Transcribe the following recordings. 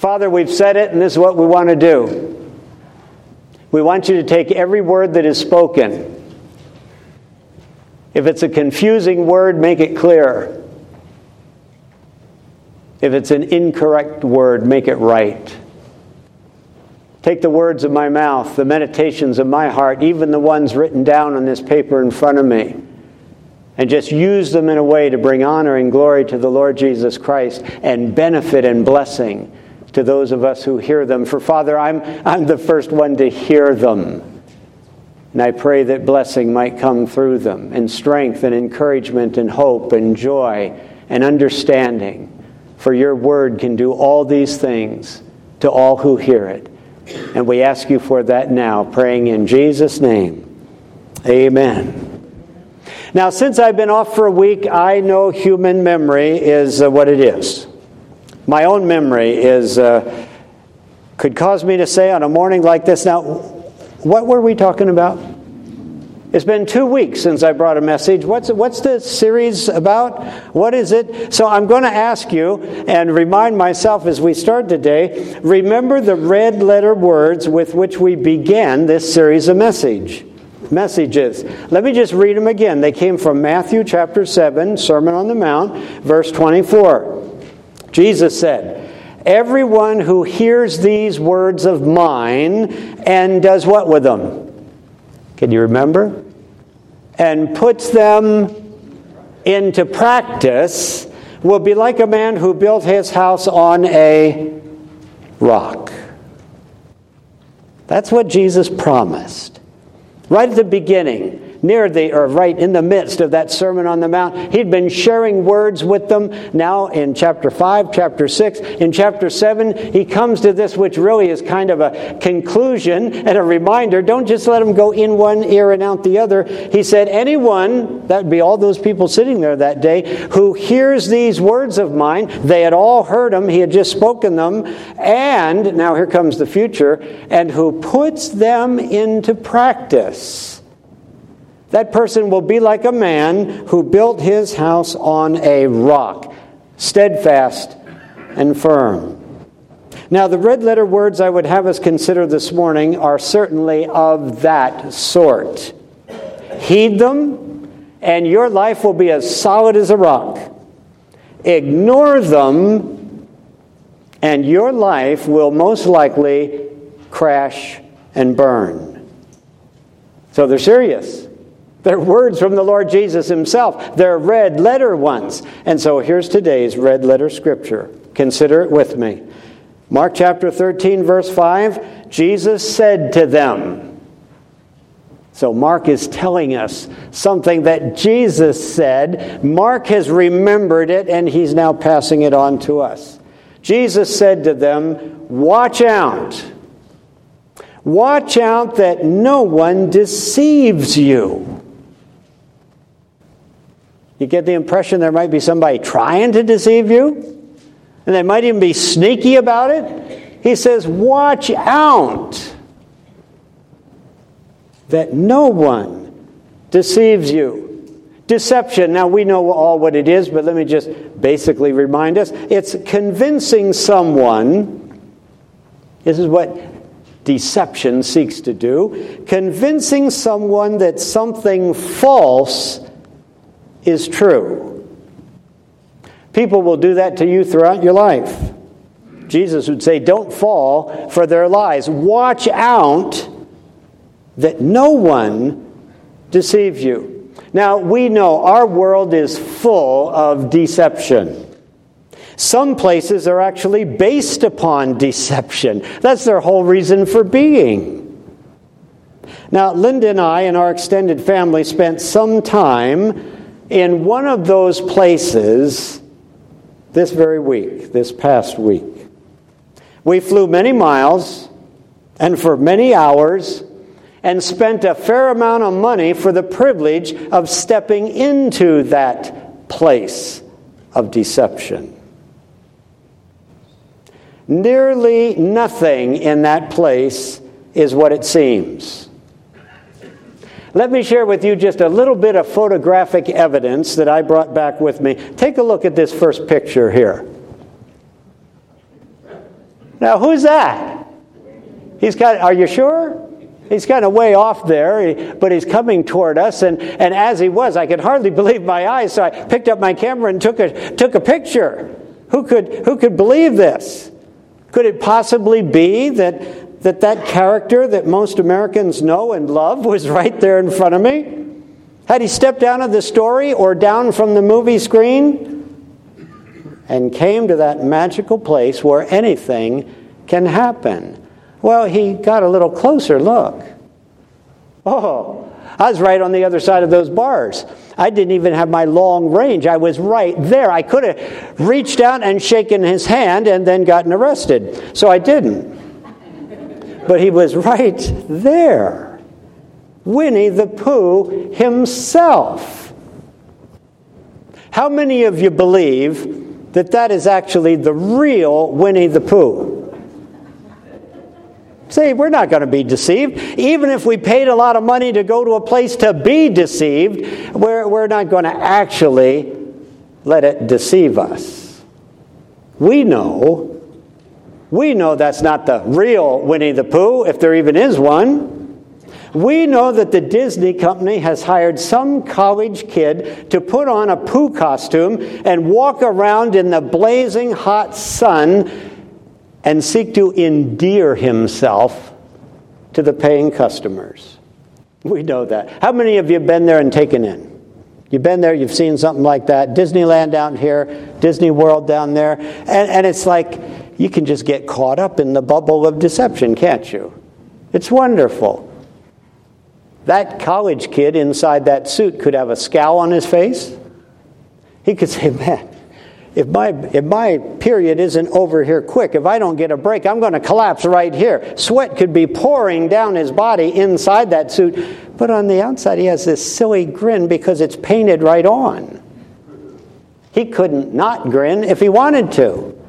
Father, we've said it, and this is what we want to do. We want you to take every word that is spoken. If it's a confusing word, make it clear. If it's an incorrect word, make it right. Take the words of my mouth, the meditations of my heart, even the ones written down on this paper in front of me, and just use them in a way to bring honor and glory to the Lord Jesus Christ and benefit and blessing to those of us who hear them. For Father, I'm, I'm the first one to hear them. And I pray that blessing might come through them, and strength and encouragement and hope and joy and understanding. For your word can do all these things to all who hear it. And we ask you for that now, praying in Jesus' name. Amen. Now, since I've been off for a week, I know human memory is uh, what it is my own memory is uh, could cause me to say on a morning like this. Now, what were we talking about? It's been two weeks since I brought a message. What's, what's the series about? What is it? So I'm going to ask you and remind myself as we start today remember the red letter words with which we began this series of message. Messages. Let me just read them again. They came from Matthew chapter 7, Sermon on the Mount, verse 24. Jesus said, Everyone who hears these words of mine and does what with them? Can you remember? And puts them into practice will be like a man who built his house on a rock. That's what Jesus promised. Right at the beginning, near the, or right in the midst of that Sermon on the Mount. He'd been sharing words with them. Now, in chapter 5, chapter 6, in chapter 7, he comes to this, which really is kind of a conclusion and a reminder. Don't just let them go in one ear and out the other. He said, Anyone, that would be all those people sitting there that day, who hears these words of mine, they had all heard them, he had just spoken them, and, now here comes the future, and who puts them into practice that person will be like a man who built his house on a rock, steadfast and firm. Now, the red letter words I would have us consider this morning are certainly of that sort. Heed them, and your life will be as solid as a rock. Ignore them, and your life will most likely crash and burn. So they're serious. They're words from the Lord Jesus himself. They're red letter ones. And so here's today's red letter scripture. Consider it with me. Mark chapter 13, verse 5 Jesus said to them, so Mark is telling us something that Jesus said. Mark has remembered it and he's now passing it on to us. Jesus said to them, Watch out. Watch out that no one deceives you. You get the impression there might be somebody trying to deceive you, and they might even be sneaky about it. He says, Watch out that no one deceives you. Deception, now we know all what it is, but let me just basically remind us it's convincing someone. This is what deception seeks to do convincing someone that something false is true. People will do that to you throughout your life. Jesus would say, Don't fall for their lies. Watch out that no one deceives you. Now, we know our world is full of deception. Some places are actually based upon deception. That's their whole reason for being. Now, Linda and I and our extended family spent some time in one of those places this very week, this past week. We flew many miles and for many hours and spent a fair amount of money for the privilege of stepping into that place of deception. Nearly nothing in that place is what it seems. Let me share with you just a little bit of photographic evidence that I brought back with me. Take a look at this first picture here. Now, who's that? He's got, are you sure? He's kind of way off there, but he's coming toward us. And, and as he was, I could hardly believe my eyes, so I picked up my camera and took a, took a picture. Who could, who could believe this? Could it possibly be that, that that character that most Americans know and love was right there in front of me? Had he stepped down of the story or down from the movie screen and came to that magical place where anything can happen? Well, he got a little closer look. Oh, I was right on the other side of those bars. I didn't even have my long range. I was right there. I could have reached out and shaken his hand and then gotten arrested. So I didn't. But he was right there. Winnie the Pooh himself. How many of you believe that that is actually the real Winnie the Pooh? See, we're not going to be deceived. Even if we paid a lot of money to go to a place to be deceived, we're, we're not going to actually let it deceive us. We know, we know that's not the real Winnie the Pooh, if there even is one. We know that the Disney company has hired some college kid to put on a Pooh costume and walk around in the blazing hot sun and seek to endear himself to the paying customers. We know that. How many of you have been there and taken in? You've been there, you've seen something like that. Disneyland down here, Disney World down there. And, and it's like you can just get caught up in the bubble of deception, can't you? It's wonderful. That college kid inside that suit could have a scowl on his face. He could say, Man, if my, if my period isn't over here quick, if I don't get a break, I'm going to collapse right here. Sweat could be pouring down his body inside that suit, but on the outside, he has this silly grin because it's painted right on. He couldn't not grin if he wanted to.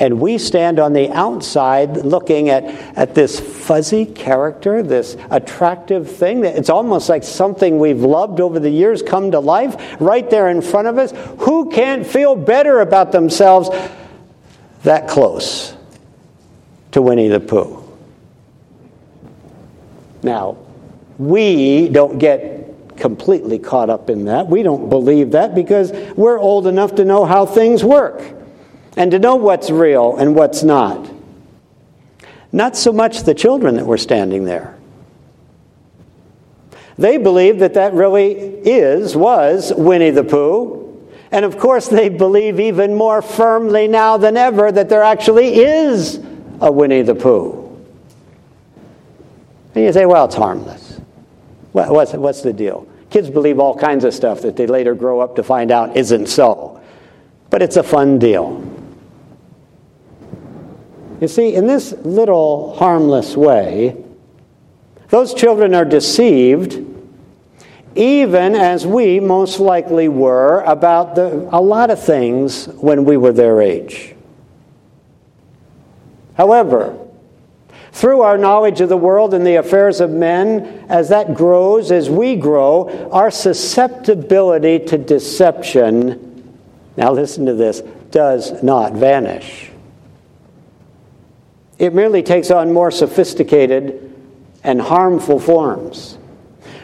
And we stand on the outside looking at, at this fuzzy character, this attractive thing. That it's almost like something we've loved over the years come to life right there in front of us. Who can't feel better about themselves that close to Winnie the Pooh? Now, we don't get completely caught up in that. We don't believe that because we're old enough to know how things work and to know what's real and what's not. Not so much the children that were standing there. They believe that that really is, was Winnie the Pooh. And of course, they believe even more firmly now than ever that there actually is a Winnie the Pooh. And you say, well, it's harmless. What's, what's the deal? Kids believe all kinds of stuff that they later grow up to find out isn't so. But it's a fun deal. You see, in this little harmless way, those children are deceived, even as we most likely were about the, a lot of things when we were their age. However, through our knowledge of the world and the affairs of men, as that grows, as we grow, our susceptibility to deception, now listen to this, does not vanish. It merely takes on more sophisticated and harmful forms.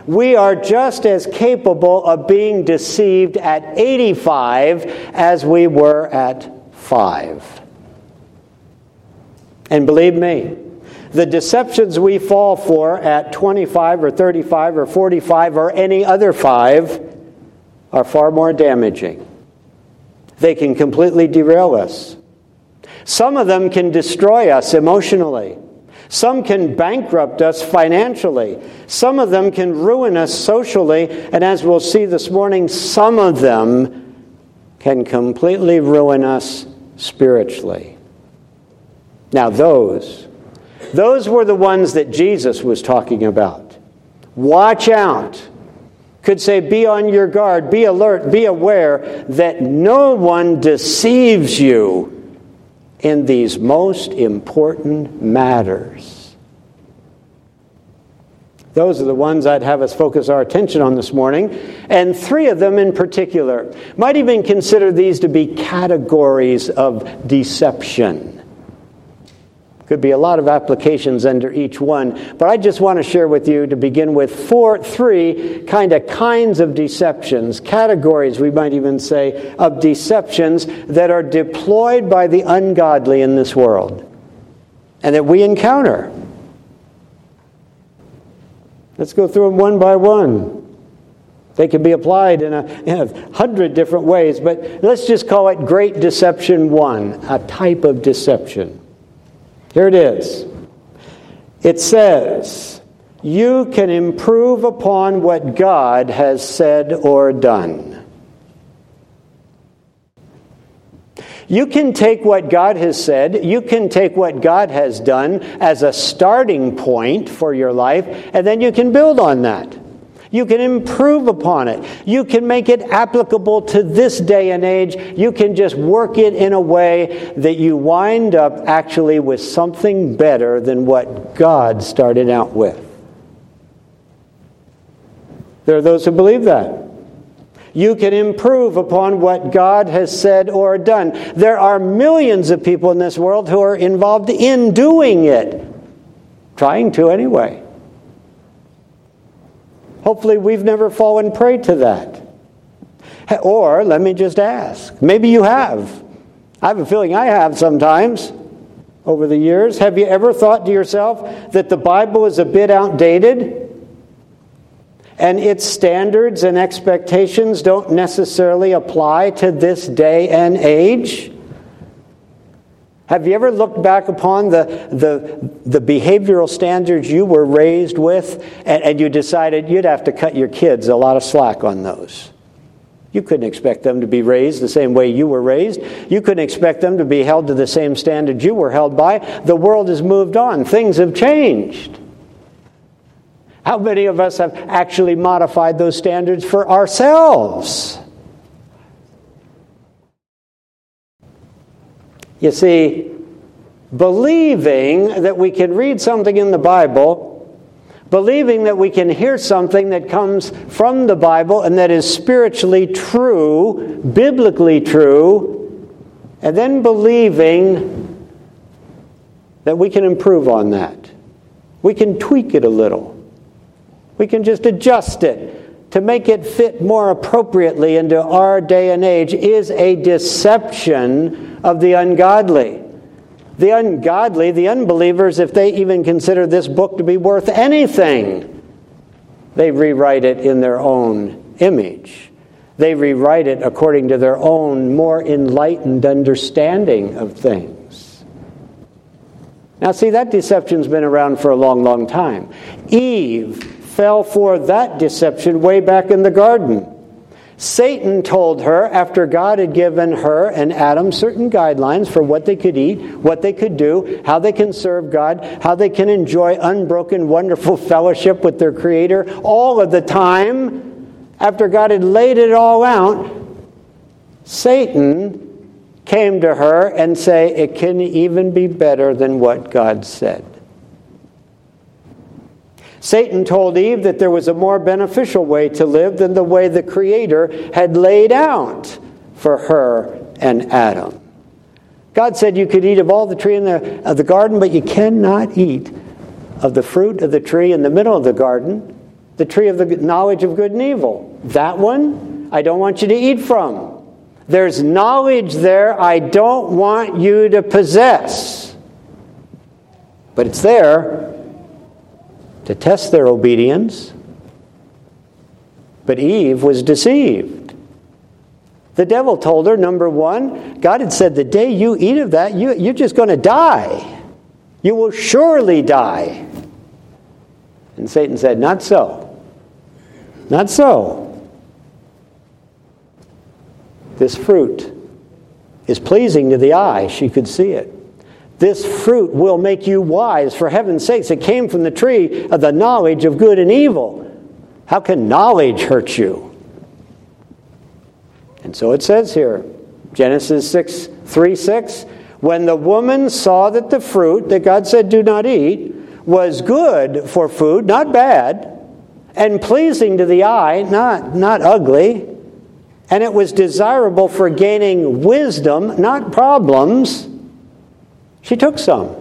We are just as capable of being deceived at 85 as we were at 5. And believe me, the deceptions we fall for at 25 or 35 or 45 or any other 5 are far more damaging. They can completely derail us. Some of them can destroy us emotionally. Some can bankrupt us financially. Some of them can ruin us socially. And as we'll see this morning, some of them can completely ruin us spiritually. Now, those, those were the ones that Jesus was talking about. Watch out. Could say, be on your guard, be alert, be aware that no one deceives you in these most important matters. Those are the ones I'd have us focus our attention on this morning, and three of them in particular. Might even consider these to be categories of deception. Could be a lot of applications under each one, but I just want to share with you to begin with four, three kind of kinds of deceptions, categories, we might even say, of deceptions that are deployed by the ungodly in this world and that we encounter. Let's go through them one by one. They can be applied in a, in a hundred different ways, but let's just call it Great Deception 1, a type of deception. Here it is. It says, You can improve upon what God has said or done. You can take what God has said, you can take what God has done as a starting point for your life, and then you can build on that. You can improve upon it. You can make it applicable to this day and age. You can just work it in a way that you wind up actually with something better than what God started out with. There are those who believe that. You can improve upon what God has said or done. There are millions of people in this world who are involved in doing it, trying to anyway. Hopefully, we've never fallen prey to that. Or, let me just ask maybe you have. I have a feeling I have sometimes over the years. Have you ever thought to yourself that the Bible is a bit outdated? And its standards and expectations don't necessarily apply to this day and age? Have you ever looked back upon the, the, the behavioral standards you were raised with and, and you decided you'd have to cut your kids a lot of slack on those? You couldn't expect them to be raised the same way you were raised. You couldn't expect them to be held to the same standards you were held by. The world has moved on, things have changed. How many of us have actually modified those standards for ourselves? You see, believing that we can read something in the Bible, believing that we can hear something that comes from the Bible and that is spiritually true, biblically true, and then believing that we can improve on that. We can tweak it a little. We can just adjust it to make it fit more appropriately into our day and age is a deception of the ungodly. The ungodly, the unbelievers, if they even consider this book to be worth anything, they rewrite it in their own image. They rewrite it according to their own more enlightened understanding of things. Now, see, that deception's been around for a long, long time. Eve fell for that deception way back in the garden. Satan told her, after God had given her and Adam certain guidelines for what they could eat, what they could do, how they can serve God, how they can enjoy unbroken, wonderful fellowship with their Creator, all of the time, after God had laid it all out, Satan came to her and say, It can even be better than what God said. Satan told Eve that there was a more beneficial way to live than the way the Creator had laid out for her and Adam. God said you could eat of all the tree in the, of the garden, but you cannot eat of the fruit of the tree in the middle of the garden, the tree of the knowledge of good and evil. That one, I don't want you to eat from. There's knowledge there I don't want you to possess. But it's there to test their obedience. But Eve was deceived. The devil told her, number one, God had said, the day you eat of that, you, you're just going to die. You will surely die. And Satan said, Not so. Not so. This fruit is pleasing to the eye. She could see it. This fruit will make you wise. For heaven's sakes, it came from the tree of the knowledge of good and evil. How can knowledge hurt you? And so it says here, Genesis 6 3 6, when the woman saw that the fruit that God said, do not eat, was good for food, not bad, and pleasing to the eye, not, not ugly, and it was desirable for gaining wisdom, not problems, she took some.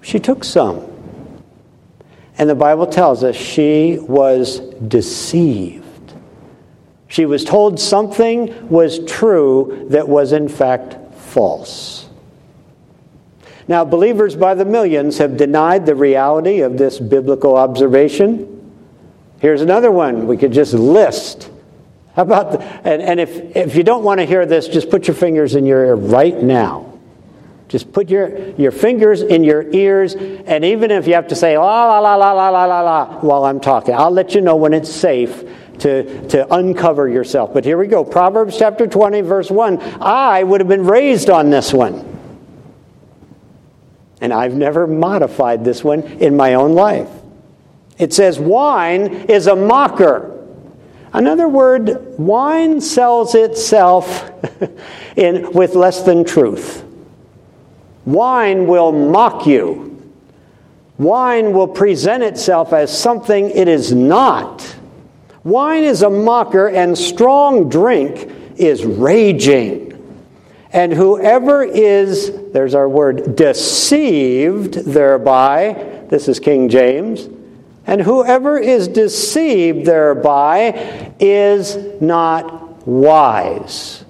She took some. And the Bible tells us she was deceived. She was told something was true that was in fact false. Now, believers by the millions have denied the reality of this biblical observation. Here's another one we could just list. How about, the, and, and if, if you don't want to hear this, just put your fingers in your ear right now. Just put your, your fingers in your ears, and even if you have to say la la la la la la la la while I'm talking, I'll let you know when it's safe to, to uncover yourself. But here we go Proverbs chapter 20, verse 1. I would have been raised on this one. And I've never modified this one in my own life. It says, Wine is a mocker. Another word, wine sells itself in, with less than truth. Wine will mock you. Wine will present itself as something it is not. Wine is a mocker, and strong drink is raging. And whoever is, there's our word, deceived thereby, this is King James, and whoever is deceived thereby is not wise.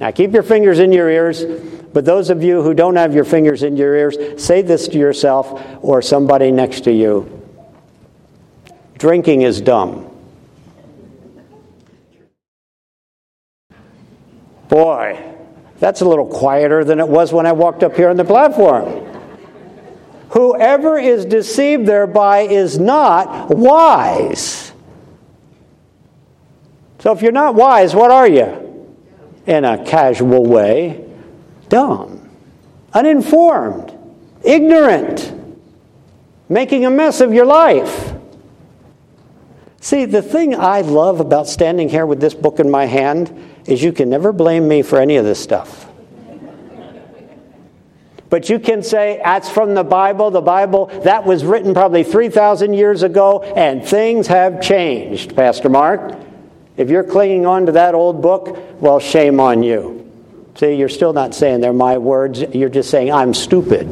Now keep your fingers in your ears. But those of you who don't have your fingers in your ears, say this to yourself or somebody next to you Drinking is dumb. Boy, that's a little quieter than it was when I walked up here on the platform. Whoever is deceived thereby is not wise. So if you're not wise, what are you? In a casual way, dumb, uninformed, ignorant, making a mess of your life. See, the thing I love about standing here with this book in my hand is you can never blame me for any of this stuff. But you can say, that's from the Bible. The Bible, that was written probably 3,000 years ago, and things have changed, Pastor Mark. If you're clinging on to that old book, well, shame on you. See, you're still not saying they're my words, you're just saying I'm stupid.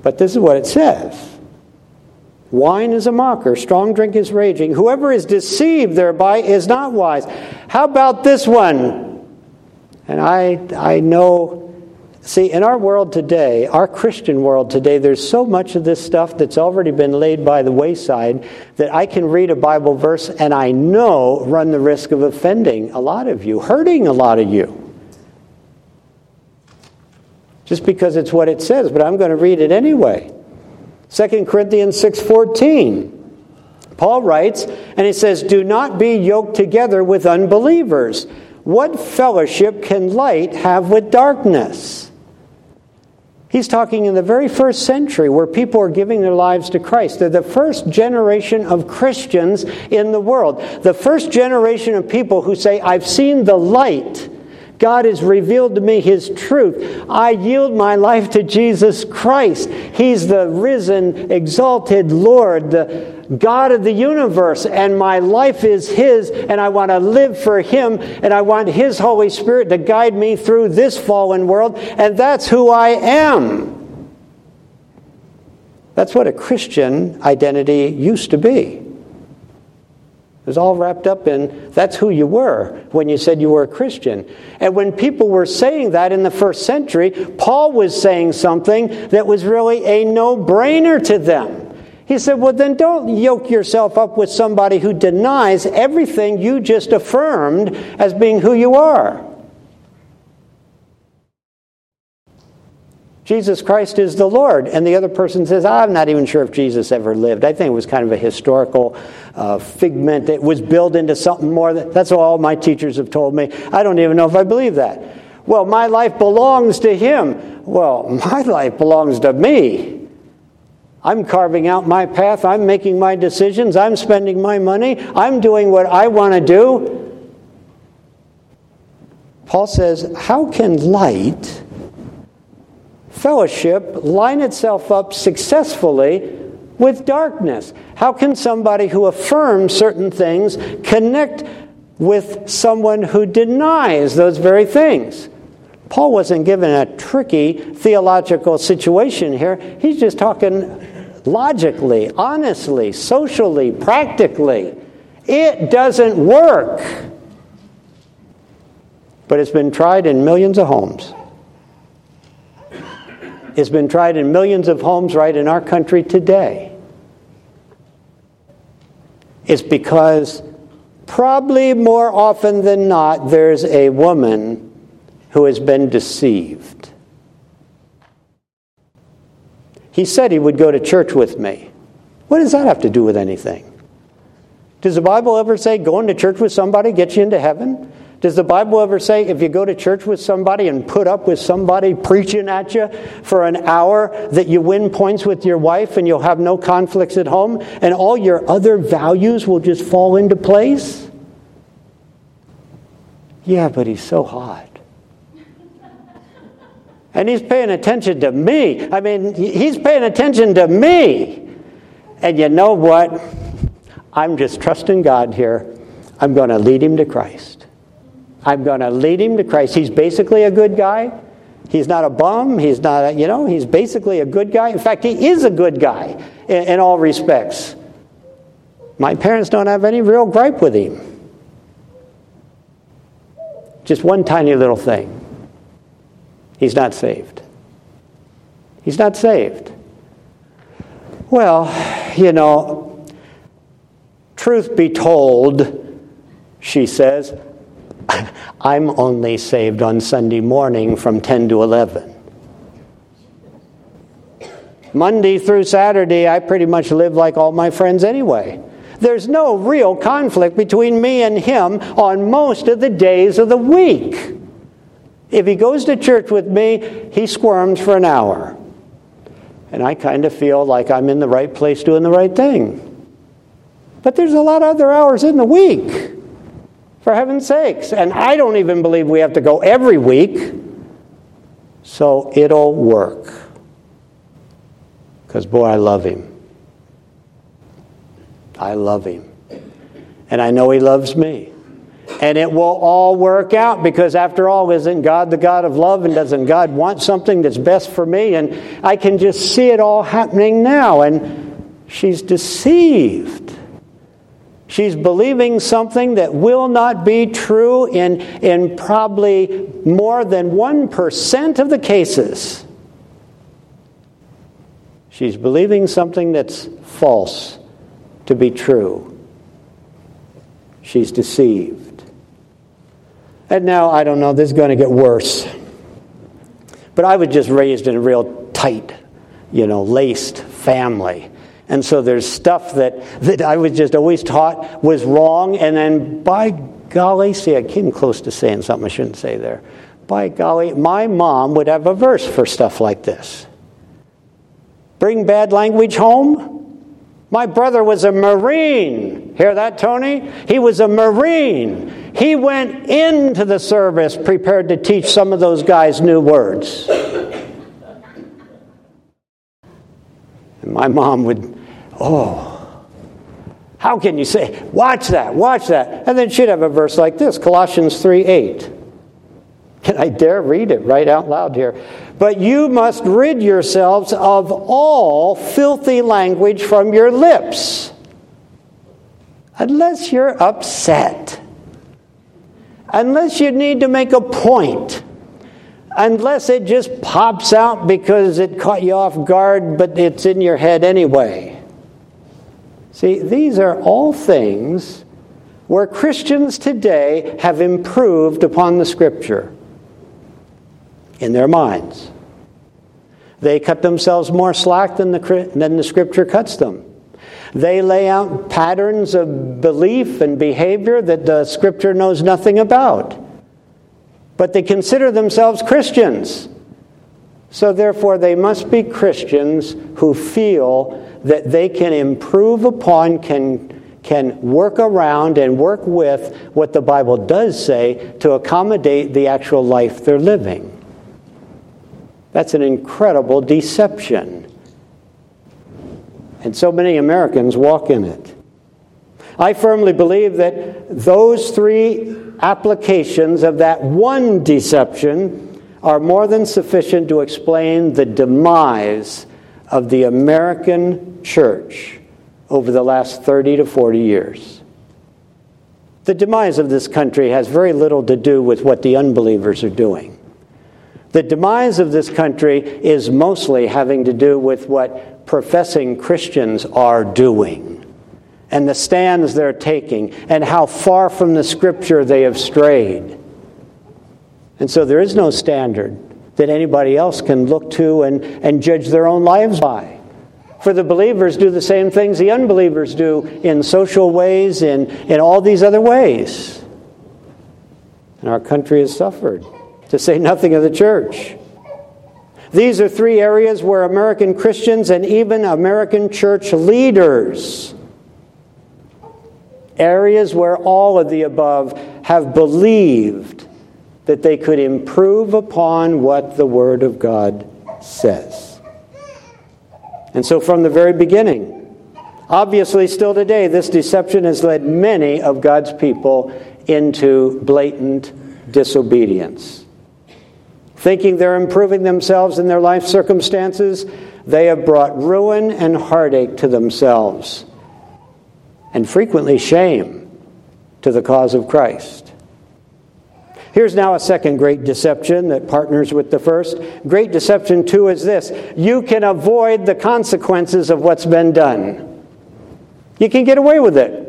But this is what it says. Wine is a mocker, strong drink is raging. Whoever is deceived thereby is not wise. How about this one? And I, I know, see, in our world today, our Christian world today, there's so much of this stuff that's already been laid by the wayside that I can read a Bible verse and I know run the risk of offending a lot of you, hurting a lot of you just because it's what it says, but I'm going to read it anyway. 2 Corinthians 6:14. Paul writes, and he says, "Do not be yoked together with unbelievers. What fellowship can light have with darkness?" He's talking in the very first century where people are giving their lives to Christ. They're the first generation of Christians in the world. The first generation of people who say, I've seen the light. God has revealed to me His truth. I yield my life to Jesus Christ. He's the risen, exalted Lord, the God of the universe, and my life is His, and I want to live for Him, and I want His Holy Spirit to guide me through this fallen world, and that's who I am. That's what a Christian identity used to be. It was all wrapped up in that's who you were when you said you were a Christian. And when people were saying that in the first century, Paul was saying something that was really a no brainer to them. He said, Well, then don't yoke yourself up with somebody who denies everything you just affirmed as being who you are. Jesus Christ is the Lord. And the other person says, I'm not even sure if Jesus ever lived. I think it was kind of a historical uh, figment that was built into something more. That, that's all my teachers have told me. I don't even know if I believe that. Well, my life belongs to Him. Well, my life belongs to me. I'm carving out my path. I'm making my decisions. I'm spending my money. I'm doing what I want to do. Paul says, How can light fellowship line itself up successfully with darkness? How can somebody who affirms certain things connect with someone who denies those very things? Paul wasn't given a tricky theological situation here. He's just talking logically, honestly, socially, practically. It doesn't work. But it's been tried in millions of homes. It's been tried in millions of homes right in our country today. It's because probably more often than not, there's a woman who has been deceived. He said he would go to church with me. What does that have to do with anything? Does the Bible ever say going to church with somebody gets you into heaven? Does the Bible ever say if you go to church with somebody and put up with somebody preaching at you for an hour that you win points with your wife and you'll have no conflicts at home and all your other values will just fall into place? Yeah, but he's so hot. And he's paying attention to me. I mean, he's paying attention to me. And you know what? I'm just trusting God here. I'm going to lead him to Christ. I'm going to lead him to Christ. He's basically a good guy. He's not a bum. He's not, a, you know, he's basically a good guy. In fact, he is a good guy in, in all respects. My parents don't have any real gripe with him. Just one tiny little thing. He's not saved. He's not saved. Well, you know, truth be told, she says, I'm only saved on Sunday morning from 10 to 11. Monday through Saturday, I pretty much live like all my friends anyway. There's no real conflict between me and him on most of the days of the week. If he goes to church with me, he squirms for an hour. And I kind of feel like I'm in the right place doing the right thing. But there's a lot of other hours in the week for heaven's sakes. And I don't even believe we have to go every week. So it'll work. Because, boy, I love him. I love him. And I know he loves me. And it will all work out because, after all, isn't God the God of love? And doesn't God want something that's best for me? And I can just see it all happening now. And she's deceived. She's believing something that will not be true in, in probably more than 1% of the cases. She's believing something that's false to be true. She's deceived. And now, I don't know, this is going to get worse. But I was just raised in a real tight, you know, laced family. And so there's stuff that, that I was just always taught was wrong. And then by golly, see, I came close to saying something I shouldn't say there. By golly, my mom would have a verse for stuff like this. Bring bad language home? My brother was a Marine. Hear that, Tony? He was a Marine. He went into the service prepared to teach some of those guys new words. And my mom would Oh, how can you say, watch that, watch that? And then she'd have a verse like this Colossians 3 8. Can I dare read it right out loud here? But you must rid yourselves of all filthy language from your lips. Unless you're upset. Unless you need to make a point. Unless it just pops out because it caught you off guard, but it's in your head anyway. See, these are all things where Christians today have improved upon the Scripture in their minds. They cut themselves more slack than the, than the scripture cuts them. They lay out patterns of belief and behavior that the scripture knows nothing about. But they consider themselves Christians. So, therefore, they must be Christians who feel that they can improve upon, can, can work around, and work with what the Bible does say to accommodate the actual life they're living. That's an incredible deception. And so many Americans walk in it. I firmly believe that those three applications of that one deception are more than sufficient to explain the demise of the American church over the last 30 to 40 years. The demise of this country has very little to do with what the unbelievers are doing. The demise of this country is mostly having to do with what professing Christians are doing and the stands they're taking and how far from the scripture they have strayed. And so there is no standard that anybody else can look to and, and judge their own lives by. For the believers do the same things the unbelievers do in social ways, in, in all these other ways. And our country has suffered to say nothing of the church. These are three areas where American Christians and even American church leaders, areas where all of the above have believed that they could improve upon what the Word of God says. And so, from the very beginning, obviously, still today, this deception has led many of God's people into blatant disobedience thinking they're improving themselves in their life circumstances, they have brought ruin and heartache to themselves, and frequently shame to the cause of Christ. Here's now a second great deception that partners with the first. Great deception, too, is this you can avoid the consequences of what's been done. You can get away with it,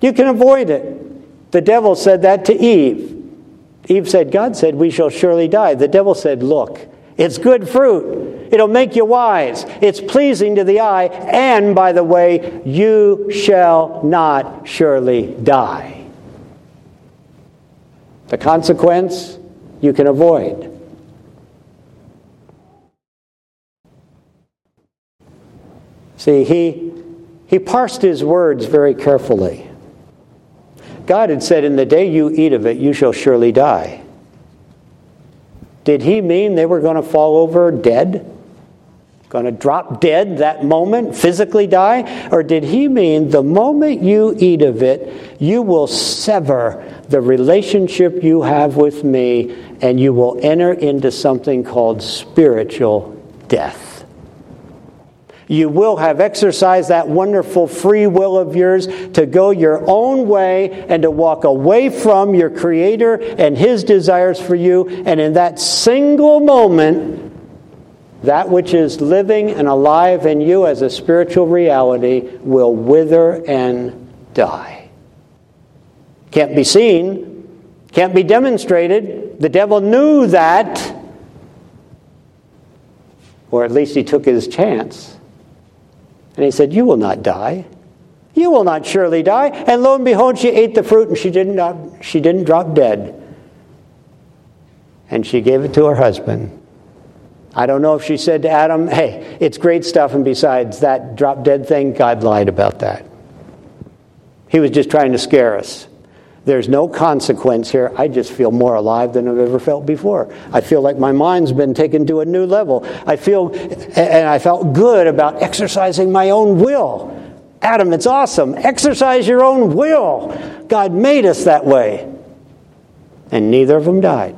you can avoid it. The devil said that to Eve. Eve said, God said, We shall surely die. The devil said, Look, it's good fruit. It'll make you wise. It's pleasing to the eye. And by the way, you shall not surely die. The consequence you can avoid. See, he, he parsed his words very carefully. God had said, In the day you eat of it, you shall surely die. Did he mean they were going to fall over dead? Going to drop dead that moment, physically die? Or did he mean the moment you eat of it, you will sever the relationship you have with me and you will enter into something called spiritual death? you will have exercised that wonderful free will of yours to go your own way and to walk away from your Creator and His desires for you. And in that single moment, that which is living and alive in you as a spiritual reality will wither and die. Can't be seen, can't be demonstrated. The devil knew that, or at least he took his chance. And he said, You will not die. You will not surely die. And lo and behold, she ate the fruit and she didn't, drop, she didn't drop dead. And she gave it to her husband. I don't know if she said to Adam, Hey, it's great stuff, and besides that drop dead thing, God lied about that. He was just trying to scare us. There's no consequence here. I just feel more alive than I've ever felt before. I feel like my mind's been taken to a new level. I feel, and I felt good about exercising my own will. Adam, it's awesome. Exercise your own will. God made us that way. And neither of them died.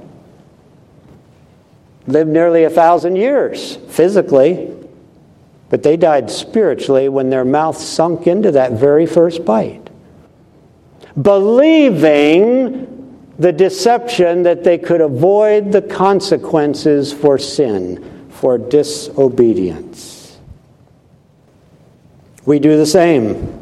Lived nearly a thousand years physically, but they died spiritually when their mouth sunk into that very first bite believing the deception that they could avoid the consequences for sin, for disobedience. We do the same.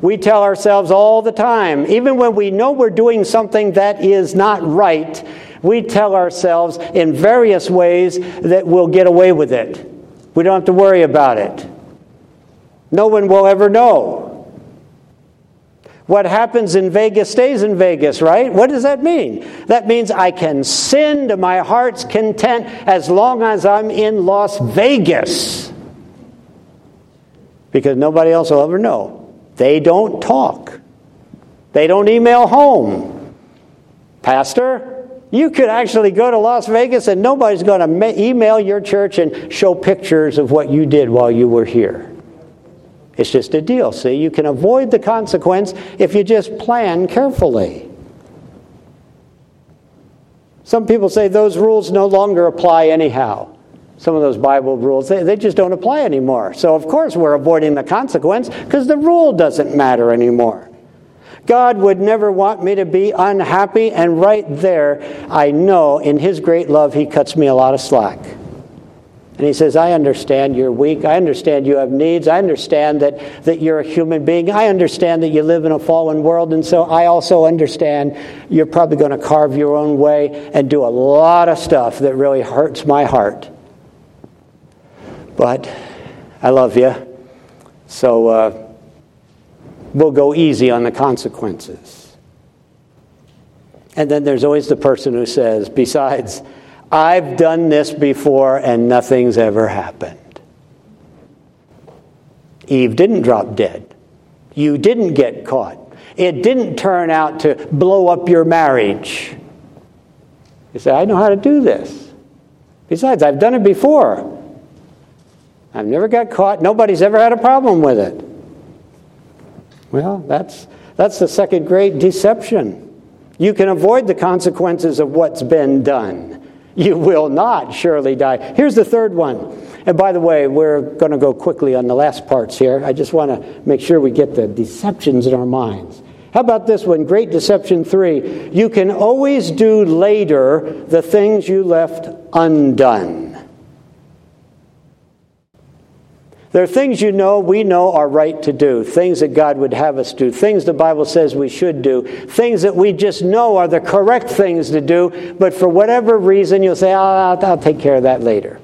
We tell ourselves all the time, even when we know we're doing something that is not right, We tell ourselves in various ways that we'll get away with it. We don't have to worry about it. No one will ever know. What happens in Vegas stays in Vegas, right? What does that mean? That means I can sin to my heart's content as long as I'm in Las Vegas. Because nobody else will ever know. They don't talk, they don't email home. Pastor, you could actually go to Las Vegas and nobody's going to email your church and show pictures of what you did while you were here. It's just a deal. See, you can avoid the consequence if you just plan carefully. Some people say those rules no longer apply anyhow. Some of those Bible rules, they, they just don't apply anymore. So, of course, we're avoiding the consequence because the rule doesn't matter anymore. God would never want me to be unhappy, and right there, I know in His great love, He cuts me a lot of slack. And he says, I understand you're weak. I understand you have needs. I understand that, that you're a human being. I understand that you live in a fallen world. And so I also understand you're probably going to carve your own way and do a lot of stuff that really hurts my heart. But I love you. So uh, we'll go easy on the consequences. And then there's always the person who says, besides, I've done this before and nothing's ever happened. Eve didn't drop dead. You didn't get caught. It didn't turn out to blow up your marriage. You say, I know how to do this. Besides, I've done it before. I've never got caught. Nobody's ever had a problem with it. Well, that's, that's the second great deception. You can avoid the consequences of what's been done. You will not surely die. Here's the third one. And by the way, we're going to go quickly on the last parts here. I just want to make sure we get the deceptions in our minds. How about this one? Great Deception 3. You can always do later the things you left undone. There are things you know, we know are right to do, things that God would have us do, things the Bible says we should do, things that we just know are the correct things to do, but for whatever reason you'll say, oh, I'll, I'll take care of that later.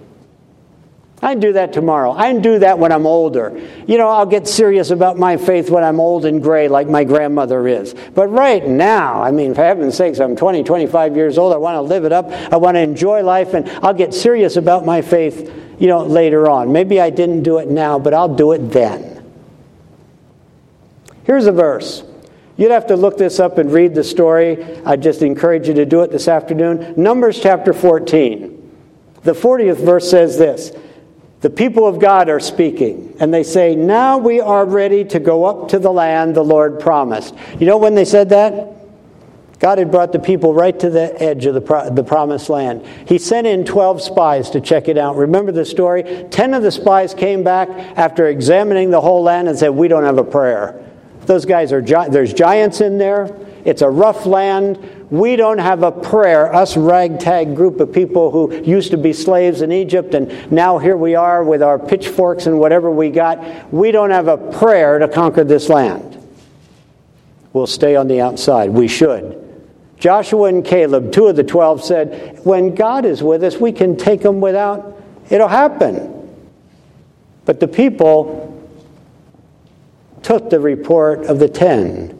I can do that tomorrow. I can do that when I'm older. You know, I'll get serious about my faith when I'm old and gray, like my grandmother is. But right now, I mean, for heaven's sakes, I'm 20, 25 years old. I want to live it up. I want to enjoy life, and I'll get serious about my faith you know, later on. Maybe I didn't do it now, but I'll do it then. Here's a verse. You'd have to look this up and read the story. I just encourage you to do it this afternoon. Numbers chapter 14. The 40th verse says this The people of God are speaking, and they say, Now we are ready to go up to the land the Lord promised. You know when they said that? God had brought the people right to the edge of the, pro- the promised land. He sent in 12 spies to check it out. Remember the story? 10 of the spies came back after examining the whole land and said, We don't have a prayer. Those guys are, gi- there's giants in there. It's a rough land. We don't have a prayer. Us ragtag group of people who used to be slaves in Egypt and now here we are with our pitchforks and whatever we got. We don't have a prayer to conquer this land. We'll stay on the outside. We should. Joshua and Caleb, two of the twelve, said, When God is with us, we can take them without, it'll happen. But the people took the report of the ten.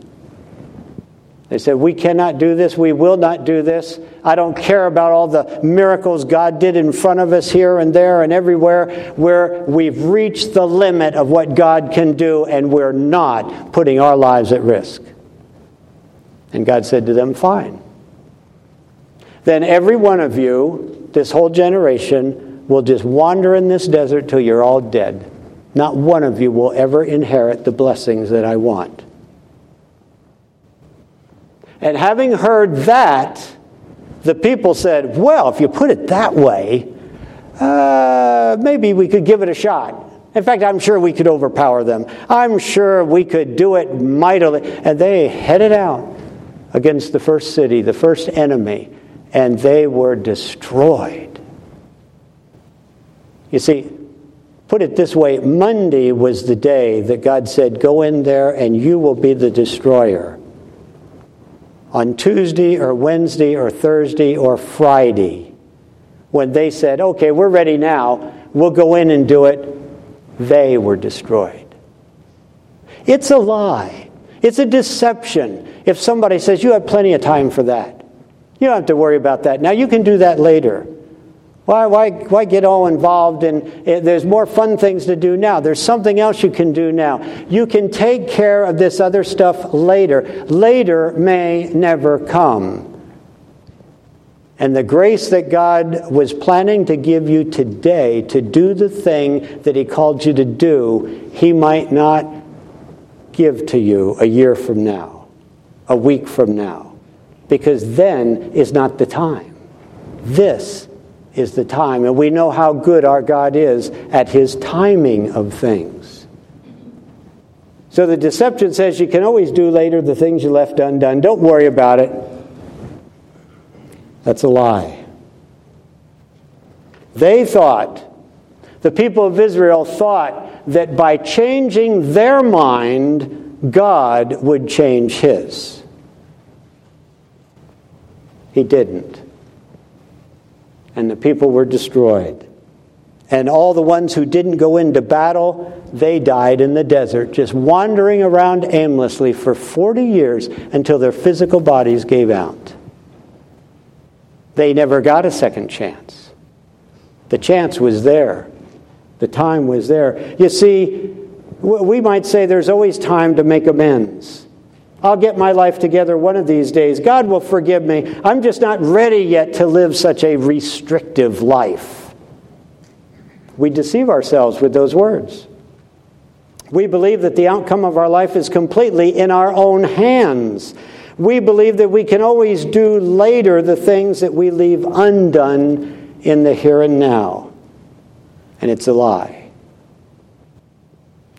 They said, We cannot do this. We will not do this. I don't care about all the miracles God did in front of us here and there and everywhere where we've reached the limit of what God can do and we're not putting our lives at risk. And God said to them, Fine. Then every one of you, this whole generation, will just wander in this desert till you're all dead. Not one of you will ever inherit the blessings that I want. And having heard that, the people said, Well, if you put it that way, uh, maybe we could give it a shot. In fact, I'm sure we could overpower them. I'm sure we could do it mightily. And they headed out against the first city, the first enemy, and they were destroyed. You see, put it this way Monday was the day that God said, Go in there and you will be the destroyer. on Tuesday or Wednesday or Thursday or Friday, when they said, okay, we're ready now, we'll go in and do it, they were destroyed. It's a lie. It's a deception. If somebody says, you have plenty of time for that, you don't have to worry about that. Now, you can do that later. Why, why, why get all involved in it? There's more fun things to do now. There's something else you can do now. You can take care of this other stuff later. Later may never come. And the grace that God was planning to give you today to do the thing that He called you to do, He might not give to you a year from now, a week from now, because then is not the time. This is the time. And we know how good our God is at his timing of things. So the deception says you can always do later the things you left undone. Don't worry about it. That's a lie. They thought, the people of Israel thought that by changing their mind, God would change his. He didn't and the people were destroyed. And all the ones who didn't go into battle, they died in the desert, just wandering around aimlessly for 40 years until their physical bodies gave out. They never got a second chance. The chance was there, the time was there. You see, we might say there's always time to make amends. I'll get my life together one of these days. God will forgive me. I'm just not ready yet to live such a restrictive life. We deceive ourselves with those words. We believe that the outcome of our life is completely in our own hands. We believe that we can always do later the things that we leave undone in the here and now. And it's a lie.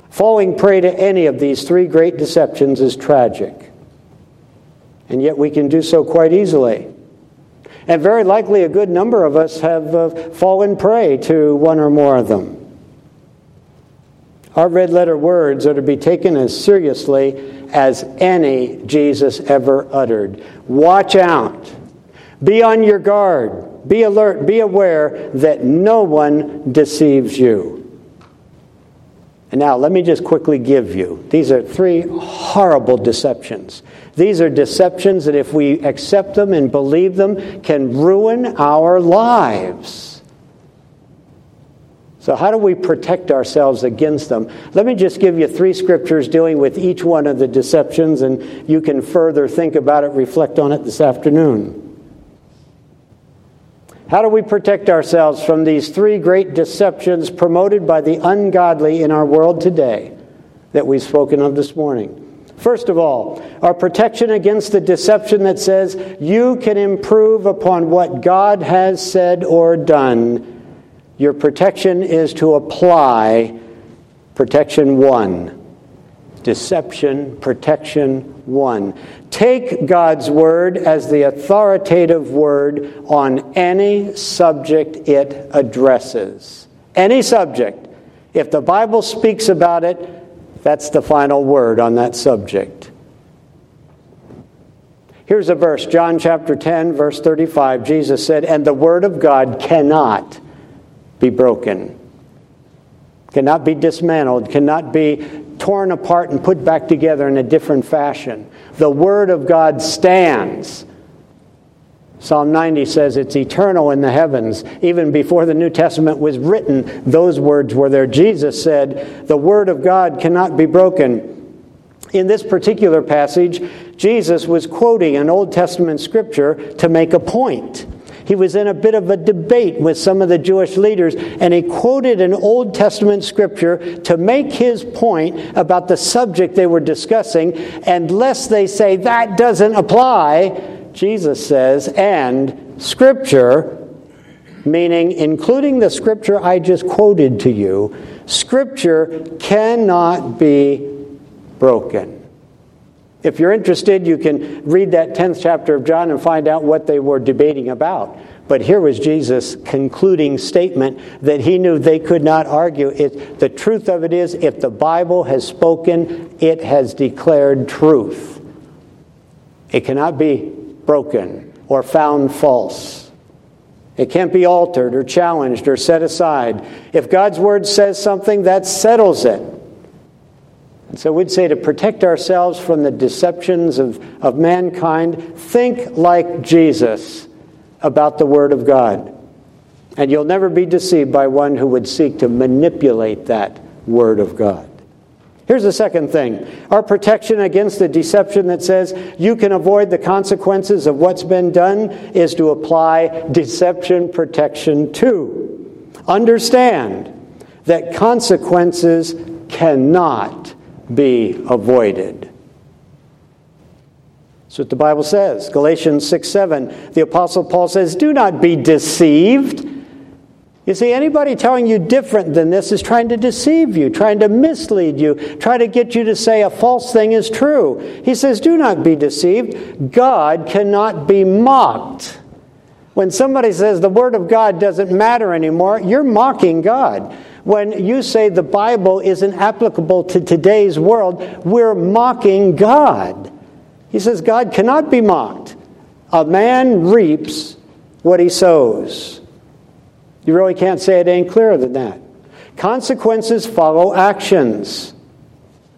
Falling prey to any of these three great deceptions is tragic. And yet we can do so quite easily. And very likely a good number of us have uh, fallen prey to one or more of them. Our red letter words are to be taken as seriously as any Jesus ever uttered. Watch out. Be on your guard. Be alert. Be aware that no one deceives you. And now, let me just quickly give you these are three horrible deceptions. These are deceptions that, if we accept them and believe them, can ruin our lives. So, how do we protect ourselves against them? Let me just give you three scriptures dealing with each one of the deceptions, and you can further think about it, reflect on it this afternoon. How do we protect ourselves from these three great deceptions promoted by the ungodly in our world today that we've spoken of this morning? First of all, our protection against the deception that says you can improve upon what God has said or done. Your protection is to apply protection one. Deception, protection one. Take God's word as the authoritative word on any subject it addresses. Any subject. If the Bible speaks about it, that's the final word on that subject. Here's a verse, John chapter 10, verse 35. Jesus said, And the word of God cannot be broken, cannot be dismantled, cannot be torn apart and put back together in a different fashion. The Word of God stands. Psalm 90 says it's eternal in the heavens. Even before the New Testament was written, those words were there. Jesus said, The Word of God cannot be broken. In this particular passage, Jesus was quoting an Old Testament scripture to make a point. He was in a bit of a debate with some of the Jewish leaders, and he quoted an Old Testament scripture to make his point about the subject they were discussing. And lest they say that doesn't apply, Jesus says, and scripture, meaning including the scripture I just quoted to you, scripture cannot be broken. If you're interested, you can read that 10th chapter of John and find out what they were debating about. But here was Jesus' concluding statement that he knew they could not argue. It, the truth of it is, if the Bible has spoken, it has declared truth. It cannot be broken or found false. It can't be altered or challenged or set aside. If God's word says something, that settles it. So we'd say to protect ourselves from the deceptions of, of mankind, think like Jesus about the Word of God. And you'll never be deceived by one who would seek to manipulate that Word of God. Here's the second thing our protection against the deception that says you can avoid the consequences of what's been done is to apply deception protection two. Understand that consequences cannot be avoided. That's what the Bible says. Galatians 6 7, the Apostle Paul says, Do not be deceived. You see, anybody telling you different than this is trying to deceive you, trying to mislead you, trying to get you to say a false thing is true. He says, Do not be deceived. God cannot be mocked. When somebody says the Word of God doesn't matter anymore, you're mocking God. When you say the Bible isn't applicable to today's world, we're mocking God. He says God cannot be mocked. A man reaps what he sows. You really can't say it any clearer than that. Consequences follow actions.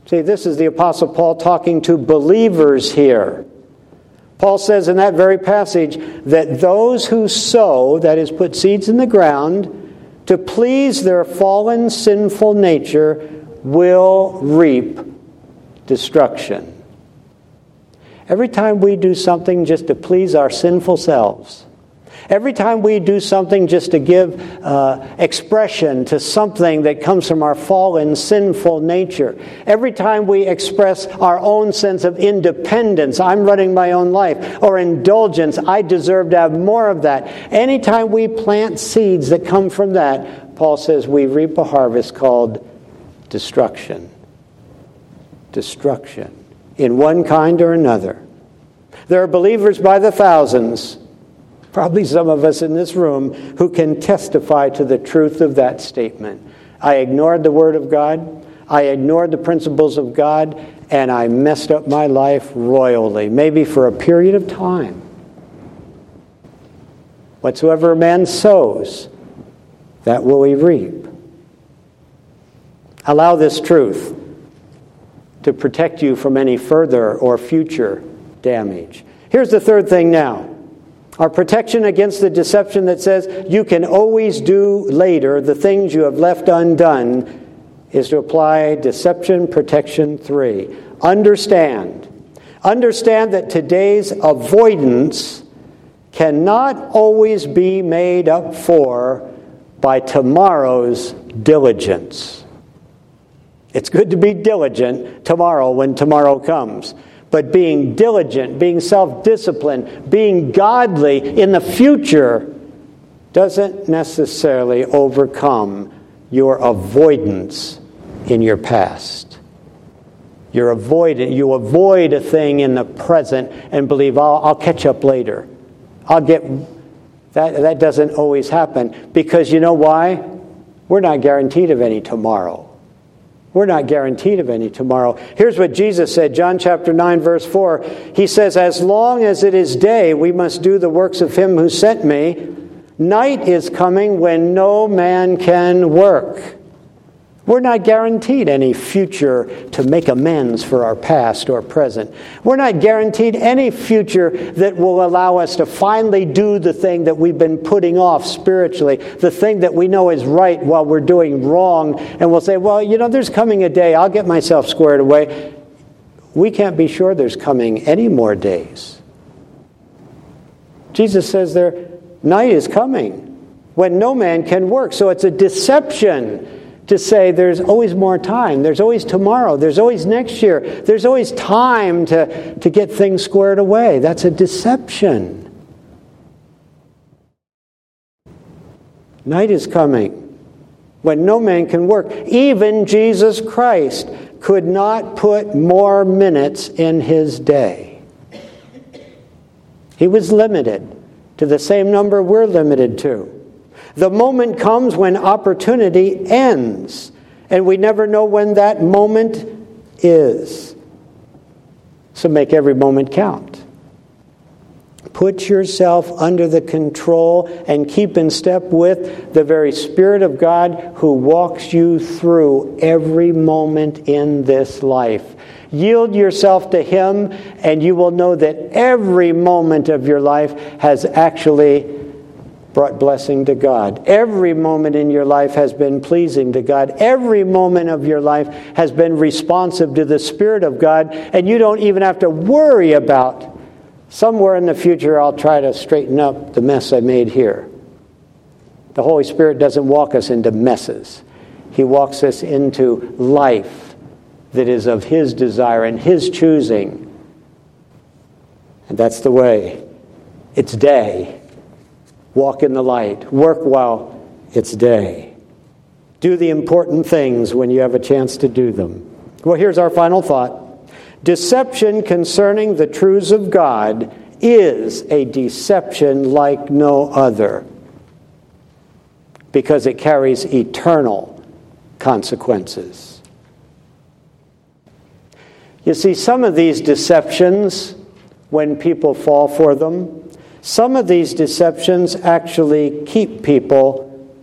See, this is the Apostle Paul talking to believers here. Paul says in that very passage that those who sow, that is, put seeds in the ground, to please their fallen sinful nature, will reap destruction. Every time we do something just to please our sinful selves, Every time we do something just to give uh, expression to something that comes from our fallen, sinful nature, every time we express our own sense of independence, I'm running my own life, or indulgence, I deserve to have more of that, anytime we plant seeds that come from that, Paul says we reap a harvest called destruction. Destruction, in one kind or another. There are believers by the thousands probably some of us in this room, who can testify to the truth of that statement. I ignored the Word of God, I ignored the principles of God, and I messed up my life royally, maybe for a period of time. Whatsoever a man sows, that will he reap. Allow this truth to protect you from any further or future damage. Here's the third thing now our protection against the deception that says you can always do later the things you have left undone is to apply deception protection 3. Understand. Understand that today's avoidance cannot always be made up for by tomorrow's diligence. It's good to be diligent tomorrow when tomorrow comes but being diligent, being self disciplined, being godly in the future doesn't necessarily overcome your avoidance in your past. You're you avoid a thing in the present and believe, I'll, I'll catch up later. I'll get that, that doesn't always happen because you know why? We're not guaranteed of any tomorrow. We're not guaranteed of any tomorrow. Here's what Jesus said, John chapter 9, verse 4. He says, As long as it is day, we must do the works of him who sent me. Night is coming when no man can work. We're not guaranteed any future to make amends for our past or present. We're not guaranteed any future that will allow us to finally do the thing that we've been putting off spiritually, the thing that we know is right while we're doing wrong. And we'll say, well, you know, there's coming a day, I'll get myself squared away. We can't be sure there's coming any more days. Jesus says there, night is coming when no man can work. So it's a deception to say there's always more time, there's always tomorrow, there's always next year, there's always time to, to get things squared away. That's a deception. Night is coming when no man can work. Even Jesus Christ could not put more minutes in his day. He was limited to the same number we're limited to. The moment comes when opportunity ends, and we never know when that moment is. So make every moment count. Put yourself under the control and keep in step with the very Spirit of God who walks you through every moment in this life. Yield yourself to Him, and you will know that every moment of your life has actually brought blessing to God. Every moment in your life has been pleasing to God. Every moment of your life has been responsive to the Spirit of God, and you don't even have to worry about somewhere in the future I'll try to straighten up the mess I made here. The Holy Spirit doesn't walk us into messes, He walks us into life that is of His desire and His choosing. And that's the way. It's day. Walk in the light. Work while it's day. Do the important things when you have a chance to do them. Well, here's our final thought Deception concerning the truths of God is a deception like no other because it carries eternal consequences. You see, some of these deceptions, when people fall for them, some of these deceptions actually keep people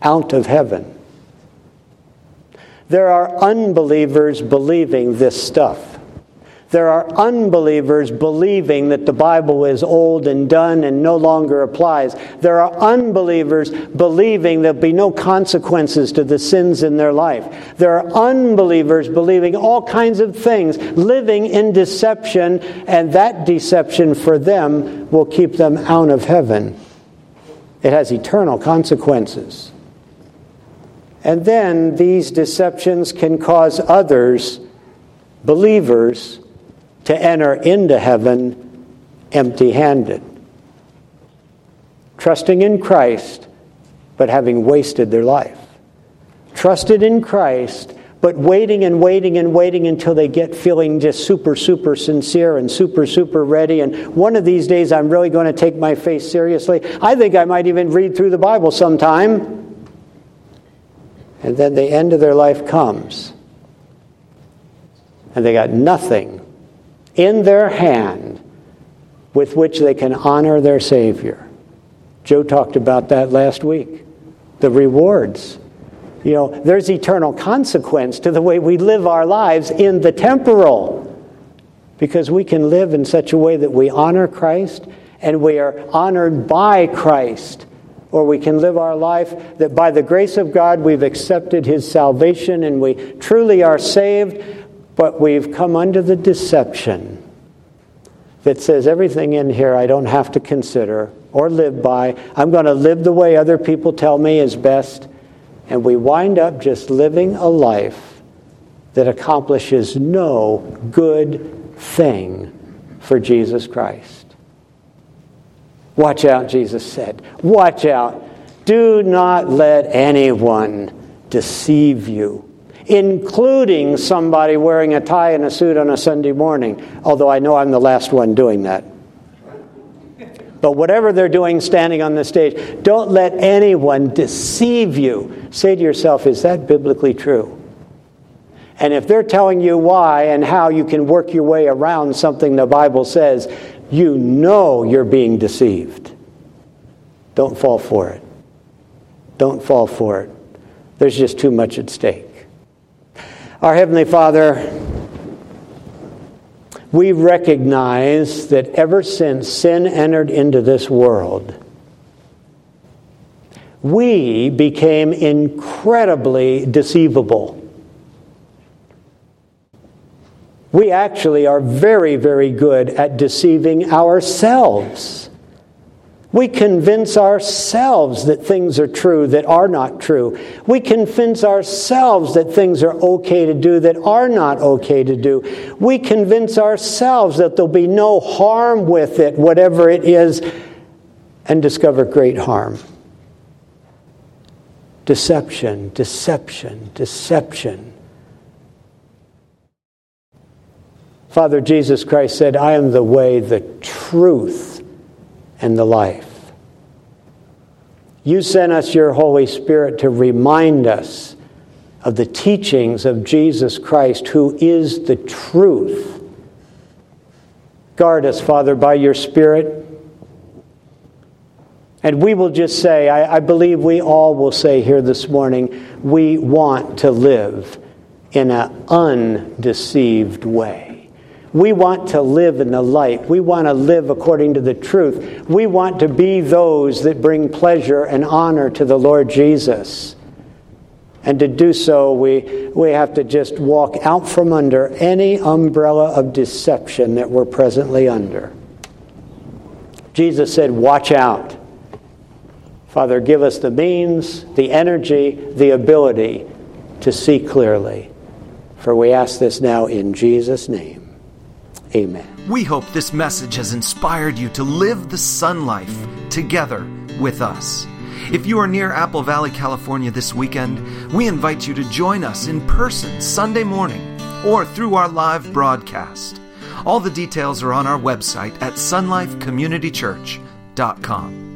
out of heaven. There are unbelievers believing this stuff. There are unbelievers believing that the Bible is old and done and no longer applies. There are unbelievers believing there'll be no consequences to the sins in their life. There are unbelievers believing all kinds of things, living in deception, and that deception for them will keep them out of heaven. It has eternal consequences. And then these deceptions can cause others, believers, to enter into heaven empty handed, trusting in Christ, but having wasted their life. Trusted in Christ, but waiting and waiting and waiting until they get feeling just super, super sincere and super, super ready. And one of these days, I'm really going to take my faith seriously. I think I might even read through the Bible sometime. And then the end of their life comes, and they got nothing in their hand with which they can honor their Savior. Joe talked about that last week. The rewards. You know, there's eternal consequence to the way we live our lives in the temporal. Because we can live in such a way that we honor Christ and we are honored by Christ. Or we can live our life that by the grace of God we've accepted His salvation and we truly are saved, but we've come under the deception that says everything in here I don't have to consider or live by. I'm going to live the way other people tell me is best. And we wind up just living a life that accomplishes no good thing for Jesus Christ. Watch out, Jesus said. Watch out. Do not let anyone deceive you including somebody wearing a tie and a suit on a Sunday morning, although I know I'm the last one doing that. But whatever they're doing standing on the stage, don't let anyone deceive you. Say to yourself, is that biblically true? And if they're telling you why and how you can work your way around something the Bible says, you know you're being deceived. Don't fall for it. Don't fall for it. There's just too much at stake. Our Heavenly Father, we recognize that ever since sin entered into this world, we became incredibly deceivable. We actually are very, very good at deceiving ourselves. We convince ourselves that things are true that are not true. We convince ourselves that things are okay to do that are not okay to do. We convince ourselves that there'll be no harm with it, whatever it is, and discover great harm. Deception, deception, deception. Father Jesus Christ said, I am the way, the truth, and the life. You sent us your Holy Spirit to remind us of the teachings of Jesus Christ, who is the truth. Guard us, Father, by your Spirit. And we will just say, I, I believe we all will say here this morning, we want to live in an undeceived way. We want to live in the light. We want to live according to the truth. We want to be those that bring pleasure and honor to the Lord Jesus. And to do so, we, we have to just walk out from under any umbrella of deception that we're presently under. Jesus said, Watch out. Father, give us the means, the energy, the ability to see clearly. For we ask this now in Jesus' name. Amen. We hope this message has inspired you to live the sun life together with us. If you are near Apple Valley, California this weekend, we invite you to join us in person Sunday morning or through our live broadcast. All the details are on our website at sunlifecommunitychurch.com.